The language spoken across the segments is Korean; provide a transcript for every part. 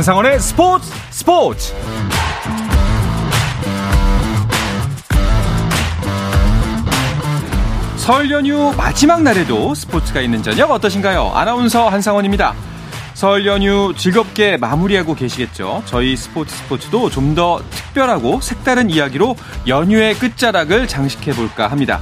한상원의 스포츠 스포츠 설 연휴 마지막 날에도 스포츠가 있는 저녁 어떠신가요? 아나운서 한상원입니다. 설 연휴 즐겁게 마무리하고 계시겠죠? 저희 스포츠 스포츠도 좀 더 특별하고 색다른 이야기로 연휴의 끝자락을 장식해 볼까 합니다.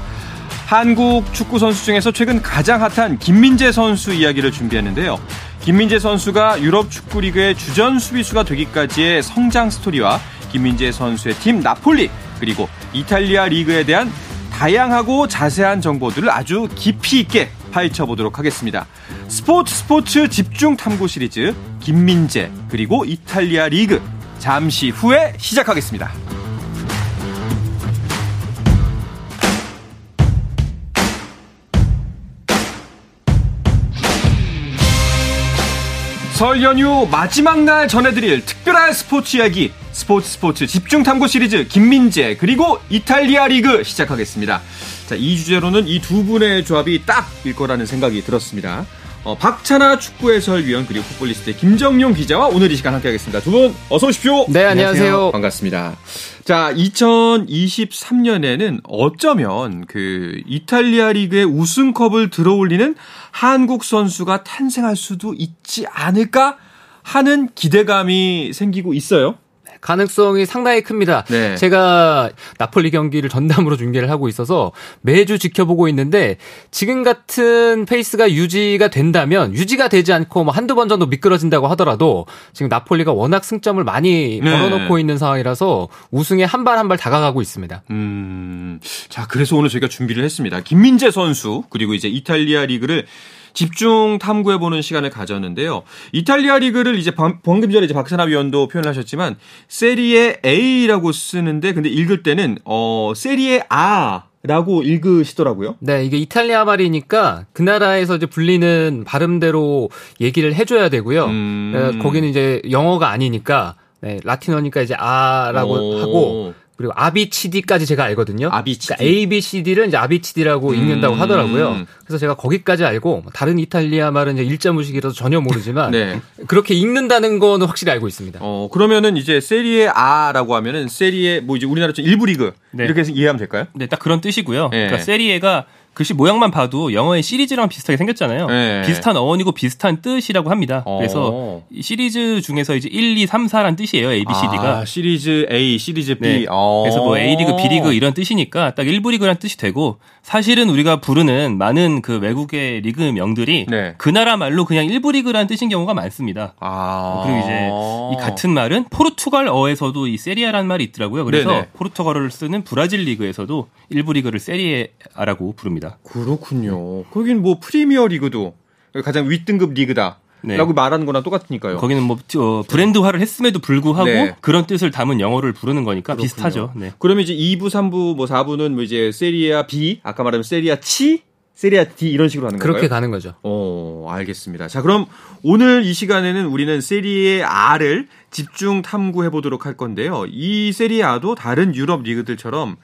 한국 축구 선수 중에서 최근 가장 핫한 김민재 선수 이야기를 준비했는데요. 김민재 선수가 유럽 축구 리그의 주전 수비수가 되기까지의 성장 스토리와 김민재 선수의 팀 나폴리 그리고 이탈리아 리그에 대한 다양하고 자세한 정보들을 아주 깊이 있게 파헤쳐 보도록 하겠습니다. 스포츠 스포츠 집중 탐구 시리즈 김민재 그리고 이탈리아 리그 잠시 후에 시작하겠습니다. 설 연휴 마지막 날 전해드릴 특별한 스포츠 이야기 스포츠 스포츠 집중 탐구 시리즈 김민재 그리고 이탈리아 리그 시작하겠습니다. 자, 이 주제로는 이 두 분의 조합이 딱일 거라는 생각이 들었습니다. 어, 박찬아 축구 해설위원 그리고 풋볼리스트의 김정용 기자와 오늘 이 시간 함께하겠습니다. 두 분 어서 오십시오. 네, 안녕하세요. 반갑습니다. 자, 2023년에는 어쩌면 그 이탈리아 리그의 우승컵을 들어올리는 한국 선수가 탄생할 수도 있지 않을까 하는 기대감이 생기고 있어요. 가능성이 상당히 큽니다. 네. 제가 나폴리 경기를 전담으로 중계를 하고 있어서 매주 지켜보고 있는데 지금 같은 페이스가 유지가 된다면 유지가 되지 않고 뭐 한두 번 정도 미끄러진다고 하더라도 지금 나폴리가 워낙 승점을 많이 네. 벌어놓고 있는 상황이라서 우승에 한 발 한 발 다가가고 있습니다. 음. 자, 그래서 오늘 저희가 준비를 했습니다. 김민재 선수 그리고 이제 이탈리아 리그를 집중 탐구해 보는 시간을 가졌는데요. 이탈리아 리그를 이제 방금 전에 이제 박찬하 위원도 표현하셨지만 세리에 A라고 쓰는데 근데 읽을 때는 어 세리에 A 라고 읽으시더라고요. 네, 이게 이탈리아 말이니까 그 나라에서 이제 불리는 발음대로 얘기를 해줘야 되고요. 음... 네, 거기는 이제 영어가 아니니까 네, 라틴어니까 이제 아라고 오... 하고 그리고 아비치디까지 제가 알거든요. 아비치디. 그러니까 A, B, C, D를 이제 아비치디라고 음. 읽는다고 하더라고요. 그래서 제가 거기까지 알고 다른 이탈리아 말은 이제 일자 무식이라서 전혀 모르지만 네. 그렇게 읽는다는 거는 확실히 알고 있습니다. 어 그러면은 이제 세리에 A라고 하면은 세리에 뭐 이제 우리나라처럼 1부 리그 네. 이렇게 해서 이해하면 될까요? 네, 딱 그런 뜻이고요. 네. 그러니까 세리에가 글씨 모양만 봐도 영어의 시리즈랑 비슷하게 생겼잖아요. 네. 비슷한 어원이고 비슷한 뜻이라고 합니다. 어. 그래서 시리즈 중에서 이제 1, 2, 3, 4란 뜻이에요. A, B, C, D가. 아, 시리즈 A, 시리즈 B. 네. 어. 그래서 뭐 A리그, B리그 이런 뜻이니까 딱 1부 리그란 뜻이 되고 사실은 우리가 부르는 많은 그 외국의 리그 명들이 네. 그 나라 말로 그냥 1부 리그란 뜻인 경우가 많습니다. 아. 그리고 이제 이 같은 말은 포르투갈어에서도 이 세리에 A라는 말이 있더라고요. 그래서 네네. 포르투갈어를 쓰는 브라질 리그에서도 1부 리그를 세리에 A라고 부릅니다. 있습니다. 그렇군요. 거긴 뭐 프리미어 리그도 가장 윗등급 리그다. 네. 라고 말하는 거랑 똑같으니까요. 거기는 뭐 어, 브랜드화를 했음에도 불구하고 네. 그런 뜻을 담은 영어를 부르는 거니까 그렇군요. 비슷하죠. 네. 그러면 이제 2부, 3부, 뭐 4부는 뭐 이제 세리에 B, 아까 말한 세리에 C, 세리에 D 이런 식으로 하는 거예요? 그렇게 건가요? 가는 거죠. 어, 알겠습니다. 자, 그럼 오늘 이 시간에는 우리는 세리에 A를 집중 탐구해 보도록 할 건데요. 이 세리에 A도 다른 유럽 리그들처럼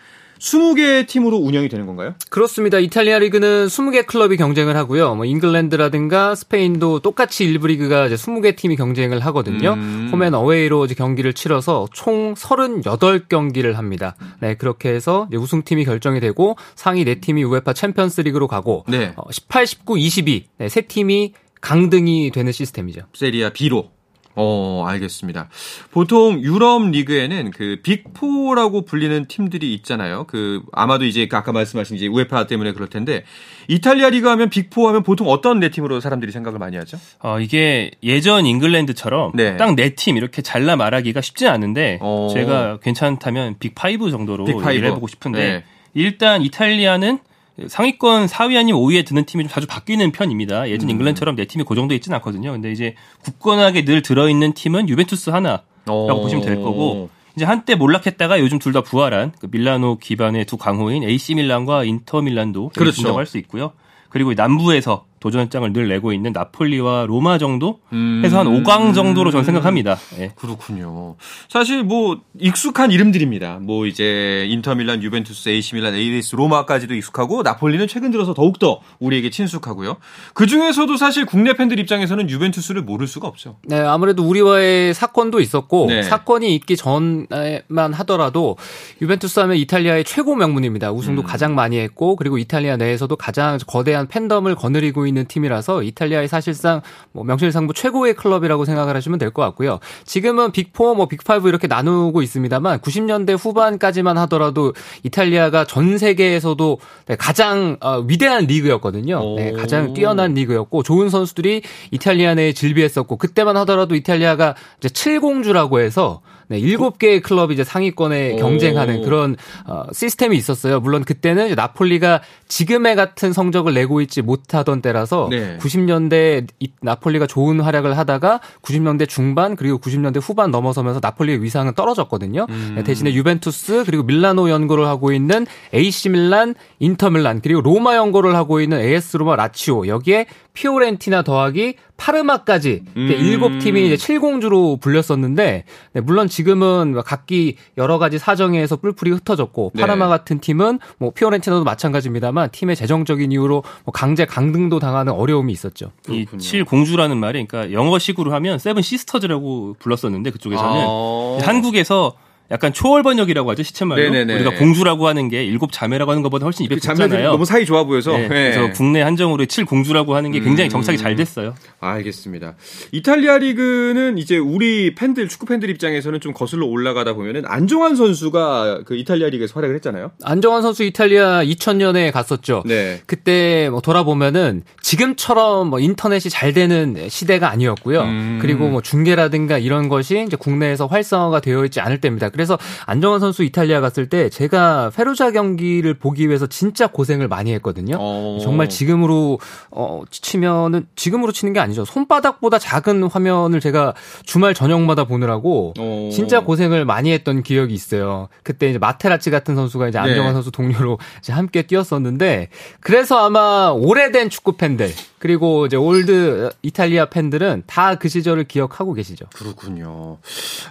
20개 팀으로 운영이 되는 건가요? 그렇습니다. 이탈리아 리그는 20개 클럽이 경쟁을 하고요. 뭐 잉글랜드라든가 스페인도 똑같이 1부 리그가 이제 20개 팀이 경쟁을 하거든요. 음. 홈 앤 어웨이로 이제 경기를 치러서 총 38경기를 합니다. 네, 그렇게 해서 우승팀이 결정이 되고 상위 4팀이 UEFA 챔피언스 리그로 가고 네. 18, 19, 20위 네, 세 팀이 강등이 되는 시스템이죠. 세리아 B로 어, 알겠습니다. 보통 유럽 리그에는 그 빅4라고 불리는 팀들이 있잖아요. 그 아마도 이제 아까 말씀하신 이제 우에파 때문에 그럴 텐데 이탈리아 리그 하면 빅4 하면 보통 어떤 네 팀으로 사람들이 생각을 많이 하죠? 어, 이게 예전 잉글랜드처럼 네. 딱네 팀 이렇게 잘라 말하기가 쉽지 않은데 어. 제가 괜찮다면 빅5 정도로 빅5. 얘기를 해보고 싶은데 네. 일단 이탈리아는 상위권 4위 아니면 5위에 드는 팀이 좀 자주 바뀌는 편입니다. 예전 음. 잉글랜드처럼 내 팀이 고정돼 그 있지는 않거든요. 근데 이제 굳건하게 늘 들어있는 팀은 유벤투스 하나라고 오. 보시면 될 거고 이제 한때 몰락했다가 요즘 둘 다 부활한 그 밀라노 기반의 두 강호인 AC 밀란과 인터 밀란도 그렇죠. 할수 있고요. 그리고 남부에서 도전장을 늘 내고 있는 나폴리와 로마 정도 해서 한 5강 정도로 저는 생각합니다. 네. 그렇군요. 사실 뭐 익숙한 이름들입니다. 뭐 이제 인터밀란, 유벤투스, AC 밀란, AS 로마까지도 익숙하고 나폴리는 최근 들어서 더욱더 우리에게 친숙하고요. 그 중에서도 사실 국내 팬들 입장에서는 유벤투스를 모를 수가 없죠. 네, 아무래도 우리와의 사건도 있었고 네. 사건이 있기 전만 하더라도 유벤투스 하면 이탈리아의 최고 명문입니다. 우승도 음. 가장 많이 했고 그리고 이탈리아 내에서도 가장 거대한 팬덤을 거느리고 있는 팀이라서 이탈리아의 사실상 뭐 명실상부 최고의 클럽이라고 생각을 하시면 될 것 같고요. 지금은 빅4, 뭐 빅5 이렇게 나누고 있습니다만 90년대 후반까지만 하더라도 이탈리아가 전 세계에서도 네, 가장 어, 위대한 리그였거든요. 네, 가장 뛰어난 리그였고 좋은 선수들이 이탈리아 내에 질비했었고 그때만 하더라도 이탈리아가 이제 7공주라고 해서 네, 7개의 클럽이 이제 상위권에 경쟁하는 그런 어, 시스템이 있었어요. 물론 그때는 나폴리가 지금의 같은 성적을 내고 있지 못하던 때라서 네. 90년대 이, 나폴리가 좋은 활약을 하다가 90년대 중반 그리고 90년대 후반 넘어서면서 나폴리의 위상은 떨어졌거든요. 음. 네, 대신에 유벤투스 그리고 밀라노 연고를 하고 있는 AC 밀란, 인터 밀란 그리고 로마 연고를 하고 있는 AS 로마 라치오 여기에 피오렌티나 더하기 파르마까지 음. 일곱 팀이 이제 7공주로 불렸었는데 네, 물론 지금은 각기 여러 가지 사정에서 뿔뿔이 흩어졌고 네. 파르마 같은 팀은 뭐 피오렌티나도 마찬가지입니다만 팀의 재정적인 이유로 뭐 강제 강등도 당하는 어려움이 있었죠. 이 7공주라는 말이 그러니까 영어식으로 하면 Seven Sisters라고 불렀었는데 그쪽에서는 아. 한국에서 약간 초월 번역이라고 하죠 시체말로 네네네. 우리가 공주라고 하는 게 일곱 자매라고 하는 것보다 훨씬 입에 붙잖아요. 너무 사이 좋아 보여서 네. 네. 그래서 국내 한정으로 칠 공주라고 하는 게 굉장히 음. 정착이 잘 됐어요. 알겠습니다. 이탈리아 리그는 이제 우리 팬들 축구 팬들 입장에서는 좀 거슬러 올라가다 보면은 안정환 선수가 그 이탈리아 리그에서 활약을 했잖아요. 안정환 선수 이탈리아 2000년에 갔었죠. 네. 그때 뭐 돌아보면은 지금처럼 뭐 인터넷이 잘 되는 시대가 아니었고요. 음. 그리고 뭐 중계라든가 이런 것이 이제 국내에서 활성화가 되어 있지 않을 때입니다. 그래서 안정환 선수 이탈리아 갔을 때 제가 페루자 경기를 보기 위해서 진짜 고생을 많이 했거든요. 오. 어. 정말 지금으로 어 치면은 지금으로 치는 게 아니죠. 손바닥보다 작은 화면을 제가 주말 저녁마다 보느라고 오. 어. 진짜 고생을 많이 했던 기억이 있어요. 그때 이제 마테라치 같은 선수가 이제 안정환 네. 선수 동료로 이제 함께 뛰었었는데 그래서 아마 오래된 축구 팬들 그리고 이제 old 이탈리아 팬들은 다 그 시절을 기억하고 계시죠. 그렇군요.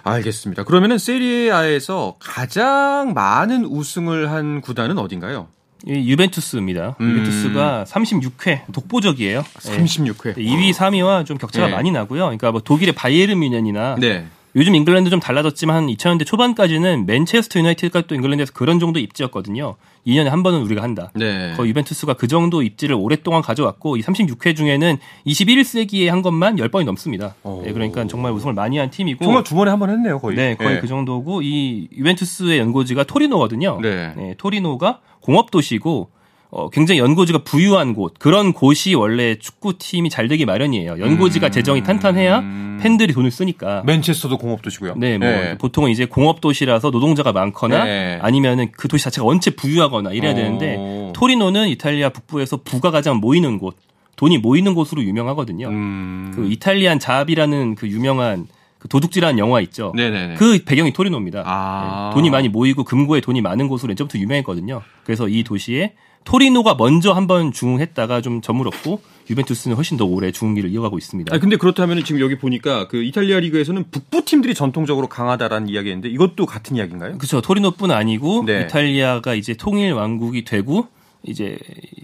알겠습니다. 그러면은 세리에 A에서 가장 많은 우승을 한 구단은 어딘가요? 유벤투스입니다. 음. 유벤투스가 36회 독보적이에요. 36회. 2위, 3위와 좀 격차가 네. 많이 나고요. 그러니까 뭐 독일의 바이에른 뮌헨이나 네. 요즘 잉글랜드 좀 달라졌지만 2000년대 초반까지는 맨체스터 유나이티드가 또 잉글랜드에서 그런 정도 입지였거든요. 2년에 한 번은 우리가 한다. 네. 거의 유벤투스가 그 정도 입지를 오랫동안 가져왔고 이 36회 중에는 21세기에 한 것만 10번이 넘습니다. 네, 그러니까 정말 우승을 많이 한 팀이고 정말 두 번에 한 번 했네요, 거의. 네, 거의 네. 그 정도고 이 유벤투스의 연고지가 토리노거든요. 네. 네 토리노가 공업 도시고 어, 굉장히 연고지가 부유한 곳 그런 곳이 원래 축구팀이 잘 되기 마련이에요. 연고지가 음. 재정이 탄탄해야 팬들이 돈을 쓰니까. 맨체스터도 공업 도시고요. 네, 뭐 네. 보통은 이제 공업 도시라서 노동자가 많거나 네. 아니면은 그 도시 자체가 원체 부유하거나 이래야 오. 되는데 토리노는 이탈리아 북부에서 부가 가장 모이는 곳, 돈이 모이는 곳으로 유명하거든요. 음. 그 이탈리안 잡이라는 그 유명한 그 도둑질하는 영화 있죠. 네네네. 그 배경이 토리노입니다. 아. 네. 돈이 많이 모이고 금고에 돈이 많은 곳으로 예전부터 유명했거든요. 그래서 이 도시에 토리노가 먼저 한번 중흥했다가 좀 저물었고 유벤투스는 훨씬 더 오래 중흥기를 이어가고 있습니다. 아 근데 그렇다면 지금 여기 보니까 그 이탈리아 리그에서는 북부 팀들이 전통적으로 강하다라는 이야기인데 이것도 같은 이야기인가요? 그렇죠. 토리노뿐 아니고 네. 이탈리아가 이제 통일 왕국이 되고 이제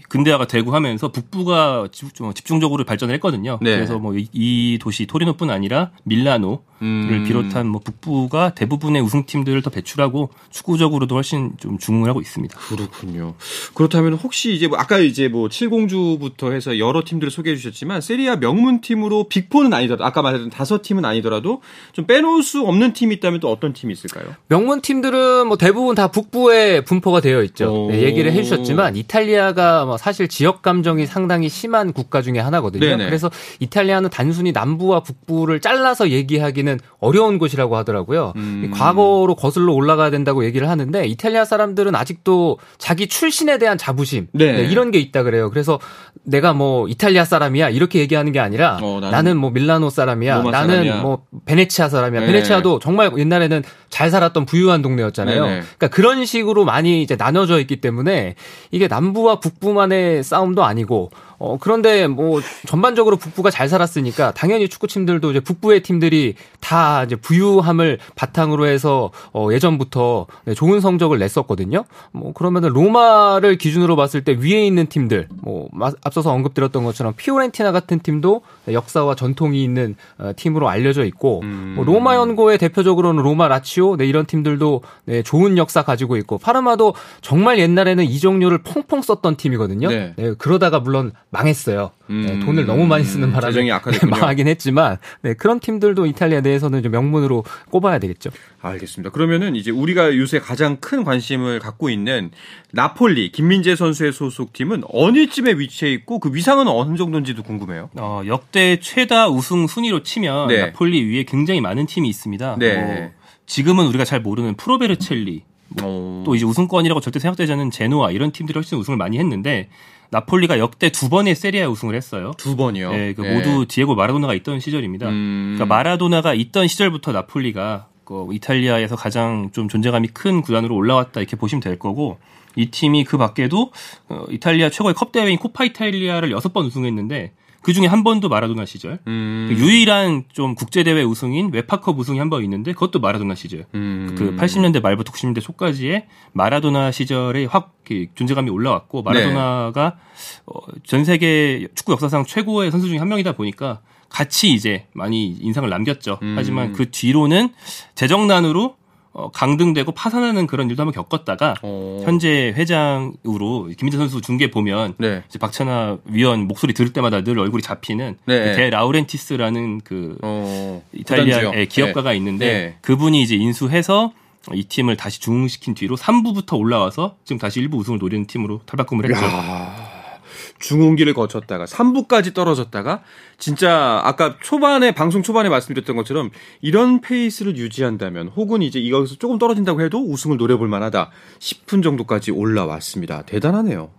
근대화가 되고 하면서 북부가 집중적으로 발전을 했거든요. 네. 그래서 뭐 이 도시 토리노뿐 아니라 밀라노를 음. 비롯한 뭐 북부가 대부분의 우승팀들을 더 배출하고 축구적으로도 훨씬 좀 중흥을 하고 있습니다. 그렇군요. 그렇다면 혹시 이제 뭐 아까 이제 뭐 칠공주부터 해서 여러 팀들을 소개해 주셨지만 세리아 명문 팀으로 빅포는 아니더라도 아까 말했던 다섯 팀은 아니더라도 좀 빼놓을 수 없는 팀이 있다면 또 어떤 팀이 있을까요? 명문 팀들은 뭐 대부분 다 북부에 분포가 되어 있죠. 네, 얘기를 해 주셨지만 이 탈리아가 뭐 사실 지역 감정이 상당히 심한 국가 중에 하나거든요. 네네. 그래서 이탈리아는 단순히 남부와 북부를 잘라서 얘기하기는 어려운 곳이라고 하더라고요. 음. 과거로 거슬러 올라가야 된다고 얘기를 하는데 이탈리아 사람들은 아직도 자기 출신에 대한 자부심 네. 네, 이런 게 있다 그래요. 그래서 내가 뭐 이탈리아 사람이야 이렇게 얘기하는 게 아니라 어, 나는, 나는, 뭐 밀라노 사람이야, 나는 사람이야. 뭐 베네치아 사람이야. 네. 베네치아도 정말 옛날에는 잘 살았던 부유한 동네였잖아요. 네네. 그러니까 그런 식으로 많이 이제 나눠져 있기 때문에 이게 남부와 북부만의 싸움도 아니고 어, 그런데 뭐 전반적으로 북부가 잘 살았으니까 당연히 축구팀들도 이제 북부의 팀들이 다 이제 부유함을 바탕으로 해서 어, 예전부터 네, 좋은 성적을 냈었거든요. 뭐 그러면은 로마를 기준으로 봤을 때 위에 있는 팀들 뭐 앞서서 언급드렸던 것처럼 피오렌티나 같은 팀도 역사와 전통이 있는 어, 팀으로 알려져 있고 음. 뭐 로마 연고의 대표적으로는 로마 라치오 네, 이런 팀들도 네, 좋은 역사 가지고 있고 파르마도 정말 옛날에는 이정료를 펑펑 썼던 팀이거든요. 네. 네, 그러다가 물론 망했어요. 음. 네, 돈을 너무 많이 쓰는 바람에 망하긴 했지만 네, 그런 팀들도 이탈리아 내에서는 좀 명문으로 꼽아야 되겠죠. 알겠습니다. 그러면은 이제 우리가 요새 가장 큰 관심을 갖고 있는 나폴리 김민재 선수의 소속팀은 어느 쯤에 위치해 있고 그 위상은 어느 정도인지도 궁금해요. 어, 역대 최다 우승 순위로 치면 네. 나폴리 위에 굉장히 많은 팀이 있습니다. 네. 뭐 지금은 우리가 잘 모르는 프로베르첼리 뭐 또 이제 우승권이라고 절대 생각되지 않는 제노아 이런 팀들이 훨씬 우승을 많이 했는데 나폴리가 역대 두 번의 세리에 A 우승을 했어요. 두 번이요? 네, 그 네. 모두 디에고 마라도나가 있던 시절입니다. 음... 그러니까 마라도나가 있던 시절부터 나폴리가 그 이탈리아에서 가장 좀 존재감이 큰 구단으로 올라왔다 이렇게 보시면 될 거고 이 팀이 그 밖에도 어, 이탈리아 최고의 컵 대회인 코파 이탈리아를 여섯 번 우승했는데 그 중에 한 번도 마라도나 시절. 음. 그 유일한 좀 국제대회 우승인 UEFA컵 우승이 한 번 있는데 그것도 마라도나 시절. 음. 그 80년대 말부터 90년대 초까지의 마라도나 시절에 확 존재감이 올라왔고 마라도나가 네. 어, 전 세계 축구 역사상 최고의 선수 중에 한 명이다 보니까 같이 이제 많이 인상을 남겼죠. 음. 하지만 그 뒤로는 재정난으로 어, 강등되고 파산하는 그런 일도 한번 겪었다가 오. 어. 현재 회장으로 김민재 선수 중계 보면 네. 이제 박찬하 위원 목소리 들을 때마다 늘 얼굴이 잡히는 네. 그데 라우렌티스라는 그 어. 이탈리아의 기업가가 네. 있는데 네. 그분이 이제 인수해서 이 팀을 다시 중흥시킨 뒤로 3부부터 올라와서 지금 다시 1부 우승을 노리는 팀으로 탈바꿈을 했죠. 야. 중흥기를 거쳤다가 3부까지 떨어졌다가 진짜 아까 초반에 방송 초반에 말씀드렸던 것처럼 이런 페이스를 유지한다면 혹은 이제 이거에서 조금 떨어진다고 해도 우승을 노려볼 만하다 싶은 정도까지 올라왔습니다. 대단하네요.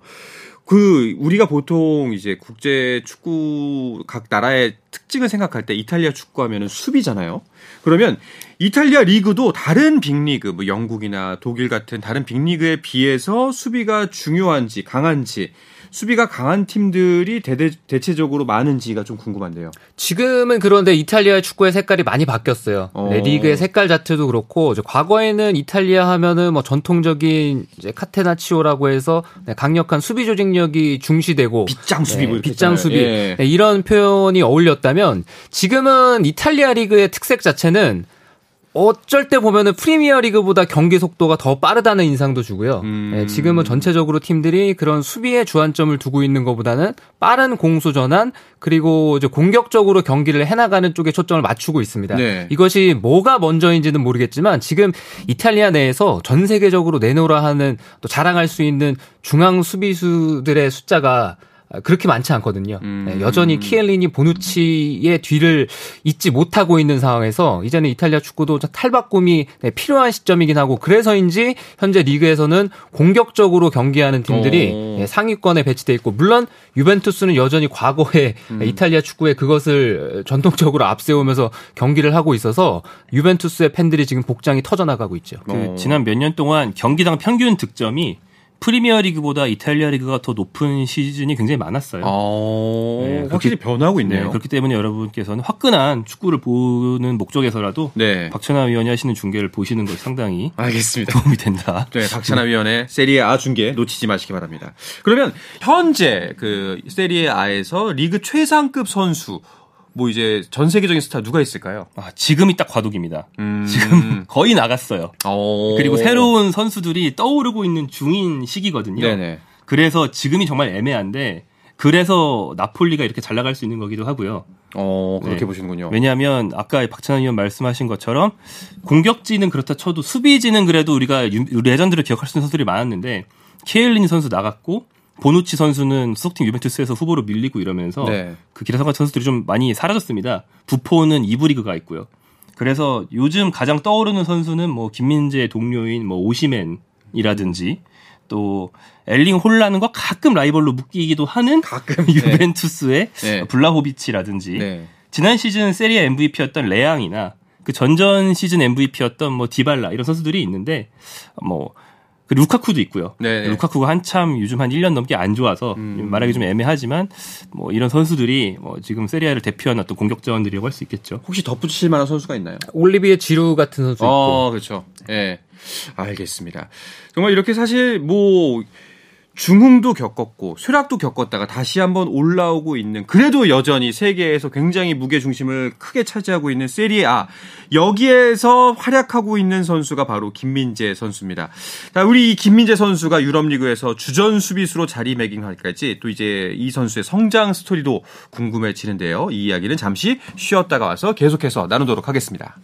그 우리가 보통 이제 국제 축구 각 나라의 특징을 생각할 때 이탈리아 축구하면은 수비잖아요. 그러면 이탈리아 리그도 다른 빅리그 뭐 영국이나 독일 같은 다른 빅리그에 비해서 수비가 중요한지 강한지 수비가 강한 팀들이 대대, 대체적으로 많은지가 좀 궁금한데요. 지금은 그런데 이탈리아 축구의 색깔이 많이 바뀌었어요. 어. 네, 리그의 색깔 자체도 그렇고 과거에는 이탈리아 하면은 뭐 전통적인 이제 카테나치오라고 해서 네, 강력한 수비 조직력이 중시되고 빗장 수비 네, 빗장 수비 예. 네, 이런 표현이 어울렸다면 지금은 이탈리아 리그의 특색 자체는 어쩔 때 보면은 프리미어 리그보다 경기 속도가 더 빠르다는 인상도 주고요. 음. 네, 지금은 전체적으로 팀들이 그런 수비에 주안점을 두고 있는 것보다는 빠른 공수 전환 그리고 이제 공격적으로 경기를 해나가는 쪽에 초점을 맞추고 있습니다. 네. 이것이 뭐가 먼저인지는 모르겠지만 지금 이탈리아 내에서 전 세계적으로 내놓으라 하는 또 자랑할 수 있는 중앙 수비수들의 숫자가 아, 그렇게 많지 않거든요. 음. 네, 여전히 키엘리니 보누치의 뒤를 잊지 못하고 있는 상황에서 이제는 이탈리아 축구도 탈바꿈이 네, 필요한 시점이긴 하고 그래서인지 현재 리그에서는 공격적으로 경기하는 팀들이 네, 상위권에 배치돼 있고 물론 유벤투스는 여전히 과거에 음. 이탈리아 축구에 그것을 전통적으로 앞세우면서 경기를 하고 있어서 유벤투스의 팬들이 지금 복장이 터져나가고 있죠. 그 지난 몇 년 동안 경기당 평균 득점이 프리미어 리그보다 이탈리아 리그가 더 높은 시즌이 굉장히 많았어요. 아, 네, 확실히 변하고 있네요. 네, 그렇기 때문에 여러분께서는 화끈한 축구를 보는 목적에서라도 네. 박찬하 위원이 하시는 중계를 보시는 것이 상당히 알겠습니다. 도움이 된다. 네, 박찬하 위원의 세리에 A 중계 놓치지 마시기 바랍니다. 그러면 현재 그 세리에 A에서 리그 최상급 선수 뭐 이제 전 세계적인 스타 누가 있을까요? 아, 지금이 딱 과도기입니다. 음... 지금 거의 나갔어요. 오... 그리고 새로운 선수들이 떠오르고 있는 중인 시기거든요. 네네. 그래서 지금이 정말 애매한데 그래서 나폴리가 이렇게 잘 나갈 수 있는 거기도 하고요. 어, 그렇게 네. 보시는군요. 왜냐하면 아까 박찬환 의원 말씀하신 것처럼 공격진은 그렇다 쳐도 수비진은 그래도 우리가 레전드를 기억할 수 있는 선수들이 많았는데 키엘리니 선수 나갔고 보누치 선수는 소속팀 유벤투스에서 후보로 밀리고 이러면서 네. 그 기라성 같은 선수들이 좀 많이 사라졌습니다. 부폰은 2부 리그 가 있고요. 그래서 요즘 가장 떠오르는 선수는 뭐 김민재 동료인 뭐 오시멘이라든지 또 엘링 홀란과 가끔 라이벌로 묶이기도 하는 가끔 네. 유벤투스의 네. 블라호비치라든지 네. 지난 시즌 세리에 A MVP였던 레앙이나 그 전전 시즌 MVP였던 뭐 디발라 이런 선수들이 있는데 뭐 그 루카쿠도 있고요. 네 루카쿠가 한참 요즘 한 1년 넘게 안 좋아서 음. 말하기 좀 애매하지만 뭐 이런 선수들이 뭐 지금 세리아를 대표하는 어떤 공격 자원들이라고 할 수 있겠죠. 혹시 덧붙이실 만한 선수가 있나요? 올리비에 지루 같은 선수 있고. 어, 그렇죠. 예. 네. 알겠습니다. 정말 이렇게 사실 뭐 중흥도 겪었고 쇠락도 겪었다가 다시 한번 올라오고 있는 그래도 여전히 세계에서 굉장히 무게 중심을 크게 차지하고 있는 세리에 A 여기에서 활약하고 있는 선수가 바로 김민재 선수입니다. 자, 우리 이 김민재 선수가 유럽 리그에서 주전 수비수로 자리매김할까지 또 이제 이 선수의 성장 스토리도 궁금해지는데요. 이 이야기는 잠시 쉬었다가 와서 계속해서 나누도록 하겠습니다.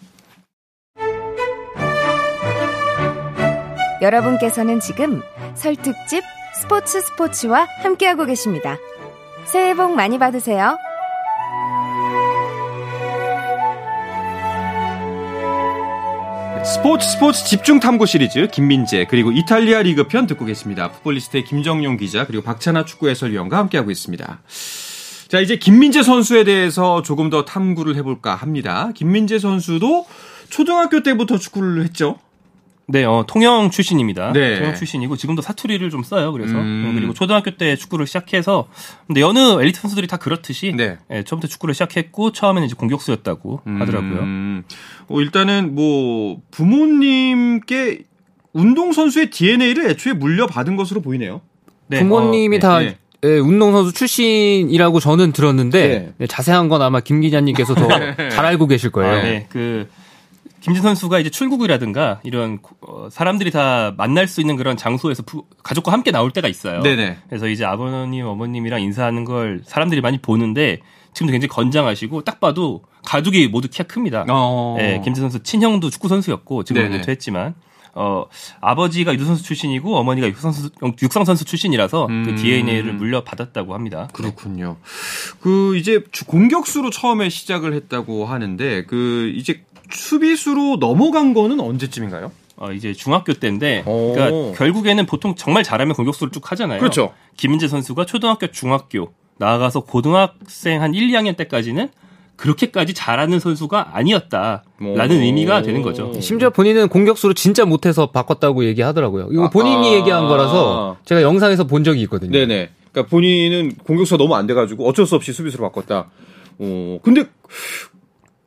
여러분께서는 지금 설특집 스포츠 스포츠와 함께하고 계십니다. 새해 복 많이 받으세요. 스포츠 스포츠 집중 탐구 시리즈 김민재 그리고 이탈리아 리그 편 듣고 계십니다. 풋볼리스트의 김정용 기자 그리고 박찬아 축구 해설위원과 함께하고 있습니다. 자 이제 김민재 선수에 대해서 조금 더 탐구를 해볼까 합니다. 김민재 선수도 초등학교 때부터 축구를 했죠. 네, 어, 통영 출신입니다. 네. 통영 출신이고 지금도 사투리를 좀 써요. 그래서 음. 네, 그리고 초등학교 때 축구를 시작해서 근데 여느 엘리트 선수들이 다 그렇듯이 네. 네, 처음부터 축구를 시작했고 처음에는 이제 공격수였다고 음. 하더라고요. 어, 일단은 뭐 부모님께 운동 선수의 DNA를 애초에 물려받은 것으로 보이네요. 네. 부모님이 어, 다 네. 예, 운동선수 출신이라고 저는 들었는데 네. 네, 자세한 건 아마 김 기자님께서 더 잘 알고 계실 거예요. 아, 네, 그 김진 선수가 이제 출국이라든가 이런 어, 사람들이 다 만날 수 있는 그런 장소에서 부, 가족과 함께 나올 때가 있어요. 네네. 그래서 이제 아버님, 어머님이랑 인사하는 걸 사람들이 많이 보는데 지금도 굉장히 건장하시고 딱 봐도 가족이 모두 키가 큽니다. 어. 네, 김진 선수 친형도 축구 선수였고 지금은 은퇴했지만 어, 아버지가 유도 선수 출신이고 어머니가 육상 선수, 육상 선수 출신이라서 그 음. 그 DNA를 물려받았다고 합니다. 그렇군요. 그 이제 공격수로 처음에 시작을 했다고 하는데 그 이제 수비수로 넘어간 거는 언제쯤인가요? 어, 이제 중학교 때인데, 그러니까 결국에는 보통 정말 잘하면 공격수를 쭉 하잖아요. 그렇죠. 김민재 선수가 초등학교, 중학교 나아가서 고등학생 한 1, 2학년 때까지는 그렇게까지 잘하는 선수가 아니었다라는 의미가 되는 거죠. 심지어 본인은 공격수로 진짜 못해서 바꿨다고 얘기하더라고요. 이거 본인이 아, 얘기한 거라서 제가 영상에서 본 적이 있거든요. 네네. 그러니까 본인은 공격수가 너무 안 돼가지고 어쩔 수 없이 수비수로 바꿨다. 어, 근데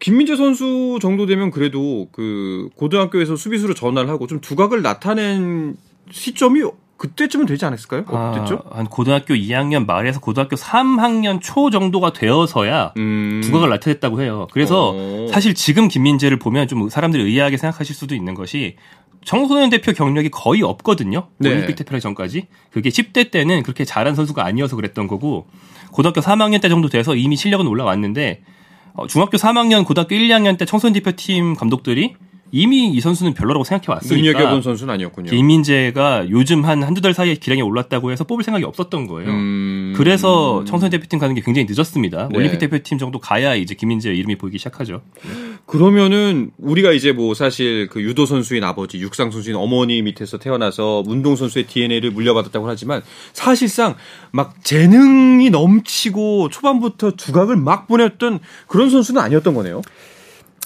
김민재 선수 정도 되면 그래도 그 고등학교에서 수비수로 전환을 하고 좀 두각을 나타낸 시점이 그때쯤은 되지 않았을까요? 어땠죠? 아, 한 고등학교 2학년 말에서 고등학교 3학년 초 정도가 되어서야 음... 두각을 나타냈다고 해요. 그래서 어... 사실 지금 김민재를 보면 좀 사람들이 의아하게 생각하실 수도 있는 것이 청소년 대표 경력이 거의 없거든요. 네. 올림픽 대표하기 전까지. 그게 10대 때는 그렇게 잘한 선수가 아니어서 그랬던 거고 고등학교 3학년 때 정도 돼서 이미 실력은 올라왔는데 어, 중학교 3학년, 고등학교 1, 2학년 때 청소년 대표팀 감독들이 이미 이 선수는 별로라고 생각해 왔으니까 눈여겨본 선수는 아니었군요. 김민재가 요즘 한 한두 달 사이에 기량이 올랐다고 해서 뽑을 생각이 없었던 거예요. 음... 그래서 청소년 대표팀 가는 게 굉장히 늦었습니다. 네. 올림픽 대표팀 정도 가야 이제 김민재 이름이 보이기 시작하죠. 그러면은 우리가 이제 뭐 사실 그 유도 선수인 아버지, 육상 선수인 어머니 밑에서 태어나서 운동 선수의 DNA를 물려받았다고 하지만 사실상 막 재능이 넘치고 초반부터 두각을 막 보냈던 그런 선수는 아니었던 거네요.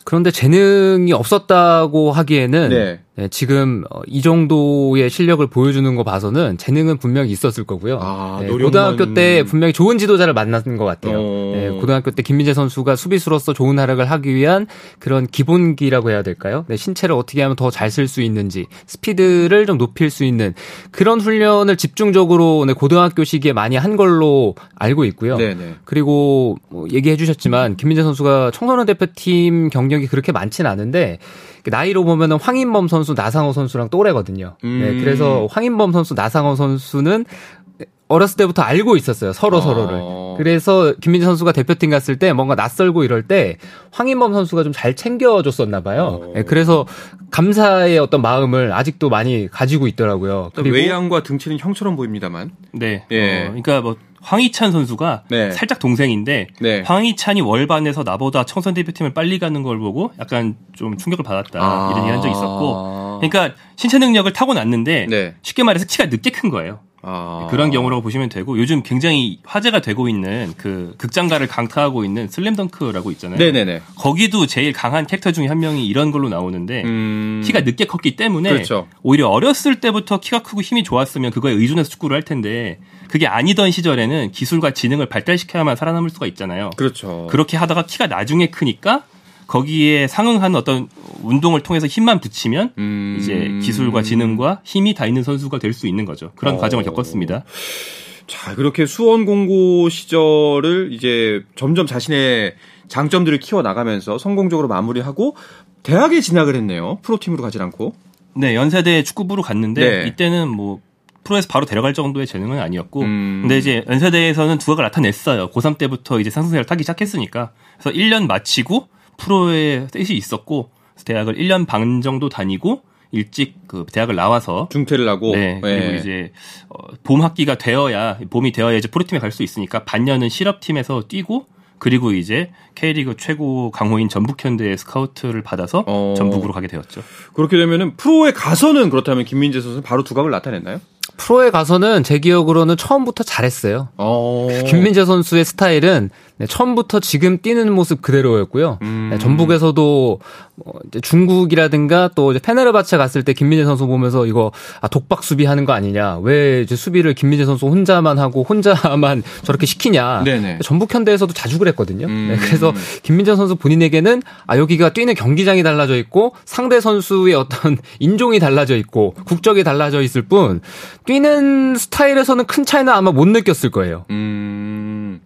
그런데 재능이 없었다고 하기에는 네. 네, 지금 어, 이 정도의 실력을 보여주는 거 봐서는 재능은 분명히 있었을 거고요. 아, 네, 고등학교 때 분명히 좋은 지도자를 만난 것 같아요. 어... 네, 고등학교 때 김민재 선수가 수비수로서 좋은 활약을 하기 위한 그런 기본기라고 해야 될까요? 네, 신체를 어떻게 하면 더 잘 쓸 수 있는지 스피드를 좀 높일 수 있는 그런 훈련을 집중적으로 네, 고등학교 시기에 많이 한 걸로 알고 있고요. 네네. 네. 그리고 뭐 얘기해 주셨지만 김민재 선수가 청소년 대표팀 경력이 그렇게 많지는 않은데 그 나이로 보면 은 황인범 선수, 나상호 선수랑 또래거든요. 네, 음. 네, 그래서 황인범 선수, 나상호 선수는 어렸을 때부터 알고 있었어요. 서로 어. 서로를. 그래서 김민재 선수가 대표팀 갔을 때 뭔가 낯설고 이럴 때 황인범 선수가 좀 잘 챙겨줬었나 봐요. 어. 네, 그래서 감사의 어떤 마음을 아직도 많이 가지고 있더라고요. 그리고 외양과 등치는 형처럼 보입니다만. 네. 예. 어, 그러니까 뭐 황희찬 선수가 네. 살짝 동생인데 네. 황희찬이 월반에서 나보다 청선 대표팀을 빨리 가는 걸 보고 약간 좀 충격을 받았다 아~ 이런 얘기 한 적이 있었고 그러니까 신체 능력을 타고났는데 네. 쉽게 말해서 키가 늦게 큰 거예요. 아. 그런 경우라고 보시면 되고 요즘 굉장히 화제가 되고 있는 그 극장가를 강타하고 있는 슬램덩크라고 있잖아요. 네네네. 거기도 제일 강한 캐릭터 중에 한 명이 이런 걸로 나오는데 음... 키가 늦게 컸기 때문에 그렇죠. 오히려 어렸을 때부터 키가 크고 힘이 좋았으면 그거에 의존해서 축구를 할 텐데 그게 아니던 시절에는 기술과 지능을 발달시켜야만 살아남을 수가 있잖아요. 그렇죠. 그렇게 하다가 키가 나중에 크니까 거기에 상응하는 어떤 운동을 통해서 힘만 붙이면 음... 이제 기술과 지능과 힘이 다 있는 선수가 될 수 있는 거죠. 그런 어... 과정을 겪었습니다. 자, 그렇게 수원 공고 시절을 이제 점점 자신의 장점들을 키워 나가면서 성공적으로 마무리하고 대학에 진학을 했네요. 프로팀으로 가지 않고. 네, 연세대 축구부로 갔는데 네. 이때는 뭐 프로에서 바로 데려갈 정도의 재능은 아니었고 음... 근데 이제 연세대에서는 두각을 나타냈어요. 고3 때부터 이제 상승세를 타기 시작했으니까. 그래서 1년 마치고 프로에 뜻이 있었고 대학을 1년 반 정도 다니고 일찍 그 대학을 나와서 중퇴를 하고 네, 그리고 네. 이제 어, 봄 학기가 되어야 봄이 되어야 이제 프로팀에 갈 수 있으니까 반년은 실업팀에서 뛰고 그리고 이제 K리그 최고 강호인 전북현대의 스카우트를 받아서 어... 전북으로 가게 되었죠. 그렇게 되면은 프로에 가서는 그렇다면 김민재 선수는 바로 두각을 나타냈나요? 프로에 가서는 제 기억으로는 처음부터 잘했어요. 어... 김민재 선수의 스타일은 네, 처음부터 지금 뛰는 모습 그대로였고요. 음... 네, 전북에서도 뭐 이제 중국이라든가 또 이제 페네르바체 갔을 때 김민재 선수 보면서 이거 아, 독박 수비하는 거 아니냐? 왜 이제 수비를 김민재 선수 혼자만 하고 혼자만 저렇게 시키냐? 네네. 전북 현대에서도 자주 그랬거든요. 음... 네, 그래서 김민재 선수 본인에게는 아 여기가 뛰는 경기장이 달라져 있고 상대 선수의 어떤 인종이 달라져 있고 국적이 달라져 있을 뿐 뛰는 스타일에서는 큰 차이는 아마 못 느꼈을 거예요. 음.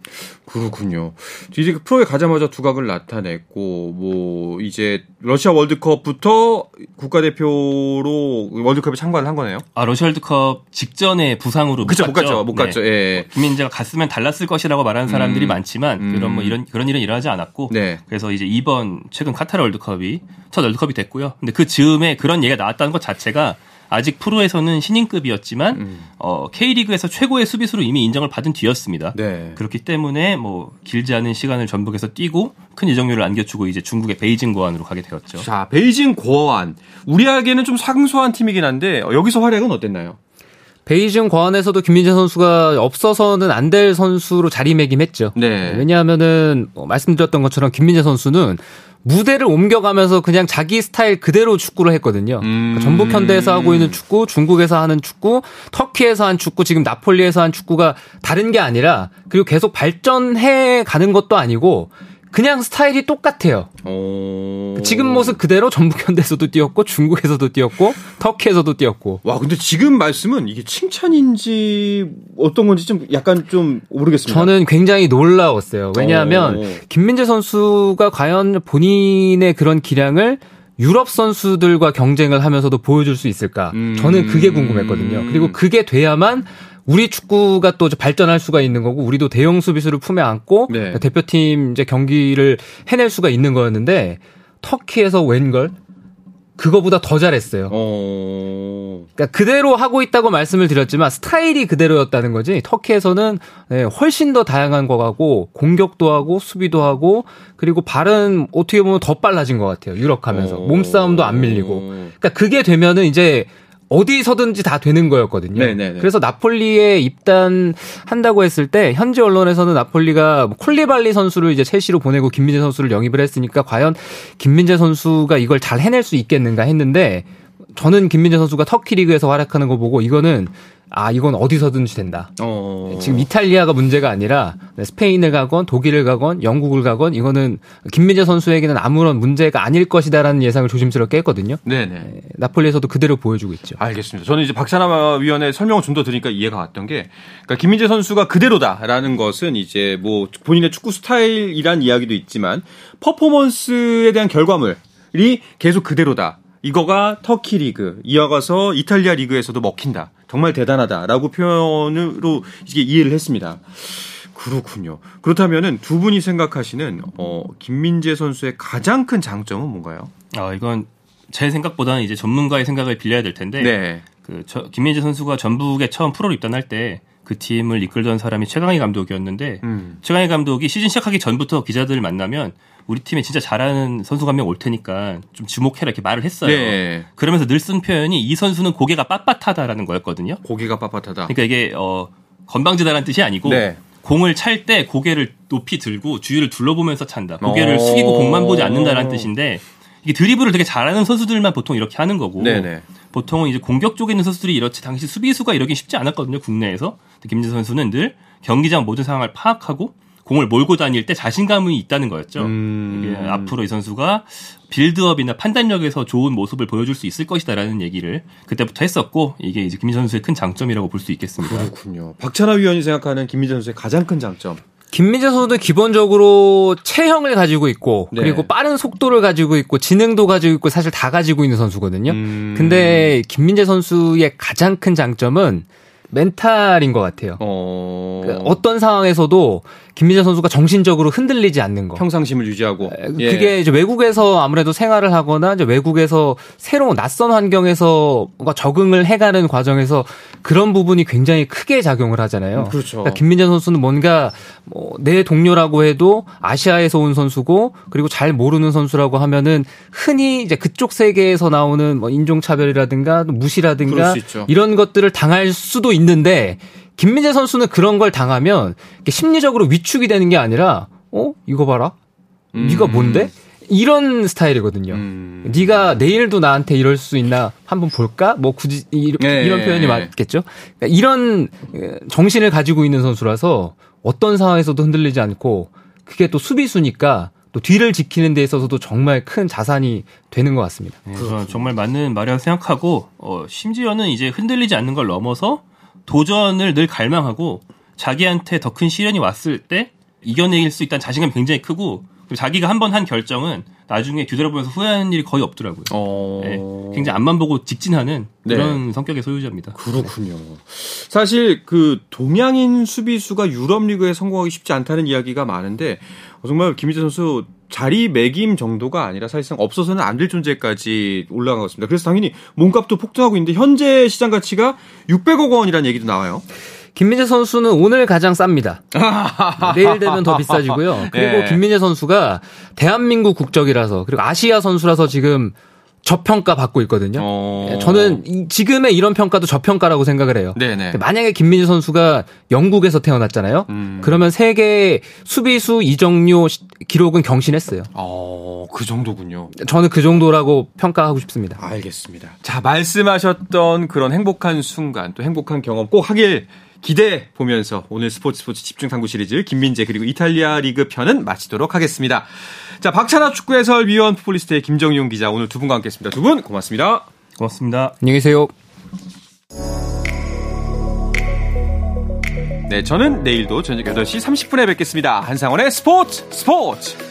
그렇군요. 이제 그 프로에 가자마자 두각을 나타냈고 뭐 이제 러시아 월드컵부터 국가대표로 월드컵에 참가를 한 거네요. 아 러시아 월드컵 직전에 부상으로 그쵸, 못 갔죠. 못 갔죠. 네. 예. 김민재가 갔으면 달랐을 것이라고 말하는 사람들이 음. 많지만 음. 그런 뭐 이런 그런 일은 일어나지 않았고 네. 그래서 이제 이번 최근 카타르 월드컵이 첫 월드컵이 됐고요. 근데 그 즈음에 그런 얘기가 나왔다는 것 자체가 아직 프로에서는 신인급이었지만 음. 어, K리그에서 최고의 수비수로 이미 인정을 받은 뒤였습니다. 네. 그렇기 때문에 뭐 길지 않은 시간을 전북에서 뛰고 큰 이적료를 안겨주고 이제 중국의 베이징 고안으로 가게 되었죠. 자, 베이징 고안 우리에게는 좀 상수한 팀이긴 한데 여기서 활약은 어땠나요? 베이징 고안에서도 김민재 선수가 없어서는 안 될 선수로 자리매김했죠. 네. 왜냐하면은 뭐 말씀드렸던 것처럼 김민재 선수는 무대를 옮겨가면서 그냥 자기 스타일 그대로 축구를 했거든요. 음. 그러니까 전북 현대에서 하고 있는 축구, 중국에서 하는 축구, 터키에서 한 축구, 지금 나폴리에서 한 축구가 다른 게 아니라 그리고 계속 발전해 가는 것도 아니고 그냥 스타일이 똑같아요. 오... 지금 모습 그대로 전북현대에서도 뛰었고 중국에서도 뛰었고 터키에서도 뛰었고. 와 근데 지금 말씀은 이게 칭찬인지 어떤 건지 좀 약간 좀 모르겠습니다. 저는 굉장히 놀라웠어요. 왜냐하면 오... 김민재 선수가 과연 본인의 그런 기량을 유럽 선수들과 경쟁을 하면서도 보여줄 수 있을까? 음... 저는 그게 궁금했거든요. 그리고 그게 돼야만 우리 축구가 또 발전할 수가 있는 거고 우리도 대형 수비수를 품에 안고 네. 대표팀 이제 경기를 해낼 수가 있는 거였는데 터키에서 웬걸 그거보다 더 잘했어요. 어... 그러니까 그대로 하고 있다고 말씀을 드렸지만 스타일이 그대로였다는 거지. 터키에서는 네, 훨씬 더 다양한 거 같고 공격도 하고 수비도 하고 그리고 발은 어떻게 보면 더 빨라진 것 같아요. 유럽 가면서 어... 몸싸움도 안 밀리고. 그러니까 그게 되면은 이제 어디서든지 다 되는 거였거든요. 네네네. 그래서 나폴리에 입단한다고 했을 때 현지 언론에서는 나폴리가 뭐 콜리발리 선수를 이제 첼시로 보내고 김민재 선수를 영입을 했으니까 과연 김민재 선수가 이걸 잘 해낼 수 있겠는가 했는데 저는 김민재 선수가 터키 리그에서 활약하는 거 보고 이거는 아 이건 어디서든지 된다. 어... 지금 이탈리아가 문제가 아니라 스페인을 가건 독일을 가건 영국을 가건 이거는 김민재 선수에게는 아무런 문제가 아닐 것이다라는 예상을 조심스럽게 했거든요. 네네. 네, 나폴리에서도 그대로 보여주고 있죠. 알겠습니다. 저는 이제 박찬하 위원의 설명을 좀 더 드리니까 이해가 왔던 게 그러니까 김민재 선수가 그대로다라는 것은 이제 뭐 본인의 축구 스타일이란 이야기도 있지만 퍼포먼스에 대한 결과물이 계속 그대로다. 이거가 터키 리그 이어가서 이탈리아 리그에서도 먹힌다. 정말 대단하다라고 표현으로 이게 이해를 했습니다. 그렇군요. 그렇다면은 두 분이 생각하시는 어, 김민재 선수의 가장 큰 장점은 뭔가요? 아 이건 제 생각보다는 이제 전문가의 생각을 빌려야 될 텐데 네. 그 저, 김민재 선수가 전북에 처음 프로로 입단할 때 그 팀을 이끌던 사람이 최강희 감독이었는데 음. 최강희 감독이 시즌 시작하기 전부터 기자들 만나면 우리 팀에 진짜 잘하는 선수가 한 명 올 테니까 좀 주목해라 이렇게 말을 했어요. 네. 그러면서 늘 쓴 표현이 이 선수는 고개가 빳빳하다라는 거였거든요. 고개가 빳빳하다. 그러니까 이게 어 건방지다라는 뜻이 아니고 네. 공을 찰 때 고개를 높이 들고 주위를 둘러보면서 찬다. 고개를 숙이고 공만 보지 않는다라는 뜻인데 이게 드리블을 되게 잘하는 선수들만 보통 이렇게 하는 거고 네네. 보통은 이제 공격 쪽에 있는 선수들이 이렇지 당시 수비수가 이러긴 쉽지 않았거든요 국내에서 김민재 선수는 늘 경기장 모든 상황을 파악하고 공을 몰고 다닐 때 자신감이 있다는 거였죠. 음... 이게 앞으로 이 선수가 빌드업이나 판단력에서 좋은 모습을 보여줄 수 있을 것이다라는 얘기를 그때부터 했었고 이게 이제 김민재 선수의 큰 장점이라고 볼 수 있겠습니다. 그렇군요. 박찬하 위원이 생각하는 김민재 선수의 가장 큰 장점. 김민재 선수도 기본적으로 체형을 가지고 있고 네. 그리고 빠른 속도를 가지고 있고 지능도 가지고 있고 사실 다 가지고 있는 선수거든요. 음... 근데 김민재 선수의 가장 큰 장점은 멘탈인 것 같아요. 어... 그 어떤 상황에서도 김민재 선수가 정신적으로 흔들리지 않는 거. 평상심을 유지하고. 예. 그게 이제 외국에서 아무래도 생활을 하거나 이제 외국에서 새로운 낯선 환경에서 뭔가 적응을 해가는 과정에서 그런 부분이 굉장히 크게 작용을 하잖아요. 음, 그렇죠. 그러니까 김민재 선수는 뭔가 뭐 내 동료라고 해도 아시아에서 온 선수고 그리고 잘 모르는 선수라고 하면은 흔히 이제 그쪽 세계에서 나오는 뭐 인종차별이라든가 무시라든가 이런 것들을 당할 수도 있는데 김민재 선수는 그런 걸 당하면 심리적으로 위축이 되는 게 아니라 어 이거 봐라 음. 네가 뭔데 이런 스타일이거든요. 음. 네가 내일도 나한테 이럴 수 있나 한번 볼까? 뭐 굳이 이, 네. 이런 표현이 맞겠죠. 그러니까 이런 정신을 가지고 있는 선수라서 어떤 상황에서도 흔들리지 않고 그게 또 수비수니까 또 뒤를 지키는 데 있어서도 정말 큰 자산이 되는 것 같습니다. 네, 정말 맞는 말이라고 생각하고 어, 심지어는 이제 흔들리지 않는 걸 넘어서 도전을 늘 갈망하고 자기한테 더 큰 시련이 왔을 때 이겨낼 수 있다는 자신감이 굉장히 크고 자기가 한 번한 결정은 나중에 뒤돌아보면서 후회하는 일이 거의 없더라고요. 어... 네, 굉장히 앞만 보고 직진하는 네. 그런 네. 성격의 소유자입니다. 그렇군요. 사실 그 동양인 수비수가 유럽 리그에 성공하기 쉽지 않다는 이야기가 많은데 정말 김희재 선수 자리 매김 정도가 아니라 사실상 없어서는 안 될 존재까지 올라간 것 같습니다. 그래서 당연히 몸값도 폭등하고 있는데 현재 시장 가치가 600억 원이라는 얘기도 나와요. 김민재 선수는 오늘 가장 쌉니다. 내일 되면 더 비싸지고요. 그리고 네. 김민재 선수가 대한민국 국적이라서 그리고 아시아 선수라서 지금 저평가 받고 있거든요. 어... 저는 지금의 이런 평가도 저평가라고 생각을 해요. 네네. 만약에 김민재 선수가 영국에서 태어났잖아요. 음... 그러면 세계 수비수 이정료 기록은 경신했어요. 어, 그 정도군요. 저는 그 정도라고 평가하고 싶습니다. 알겠습니다. 자, 말씀하셨던 그런 행복한 순간 또 행복한 경험 꼭 하길 기대 보면서 오늘 스포츠 스포츠 집중 탐구 시리즈 김민재 그리고 이탈리아 리그 편은 마치도록 하겠습니다. 자, 박찬하 축구 해설위원 풋볼리스트의 김정용 기자 오늘 두 분과 함께 했습니다. 두 분 고맙습니다. 고맙습니다. 안녕히 계세요. 네, 저는 내일도 저녁 8시 30분에 뵙겠습니다. 한상원의 스포츠 스포츠!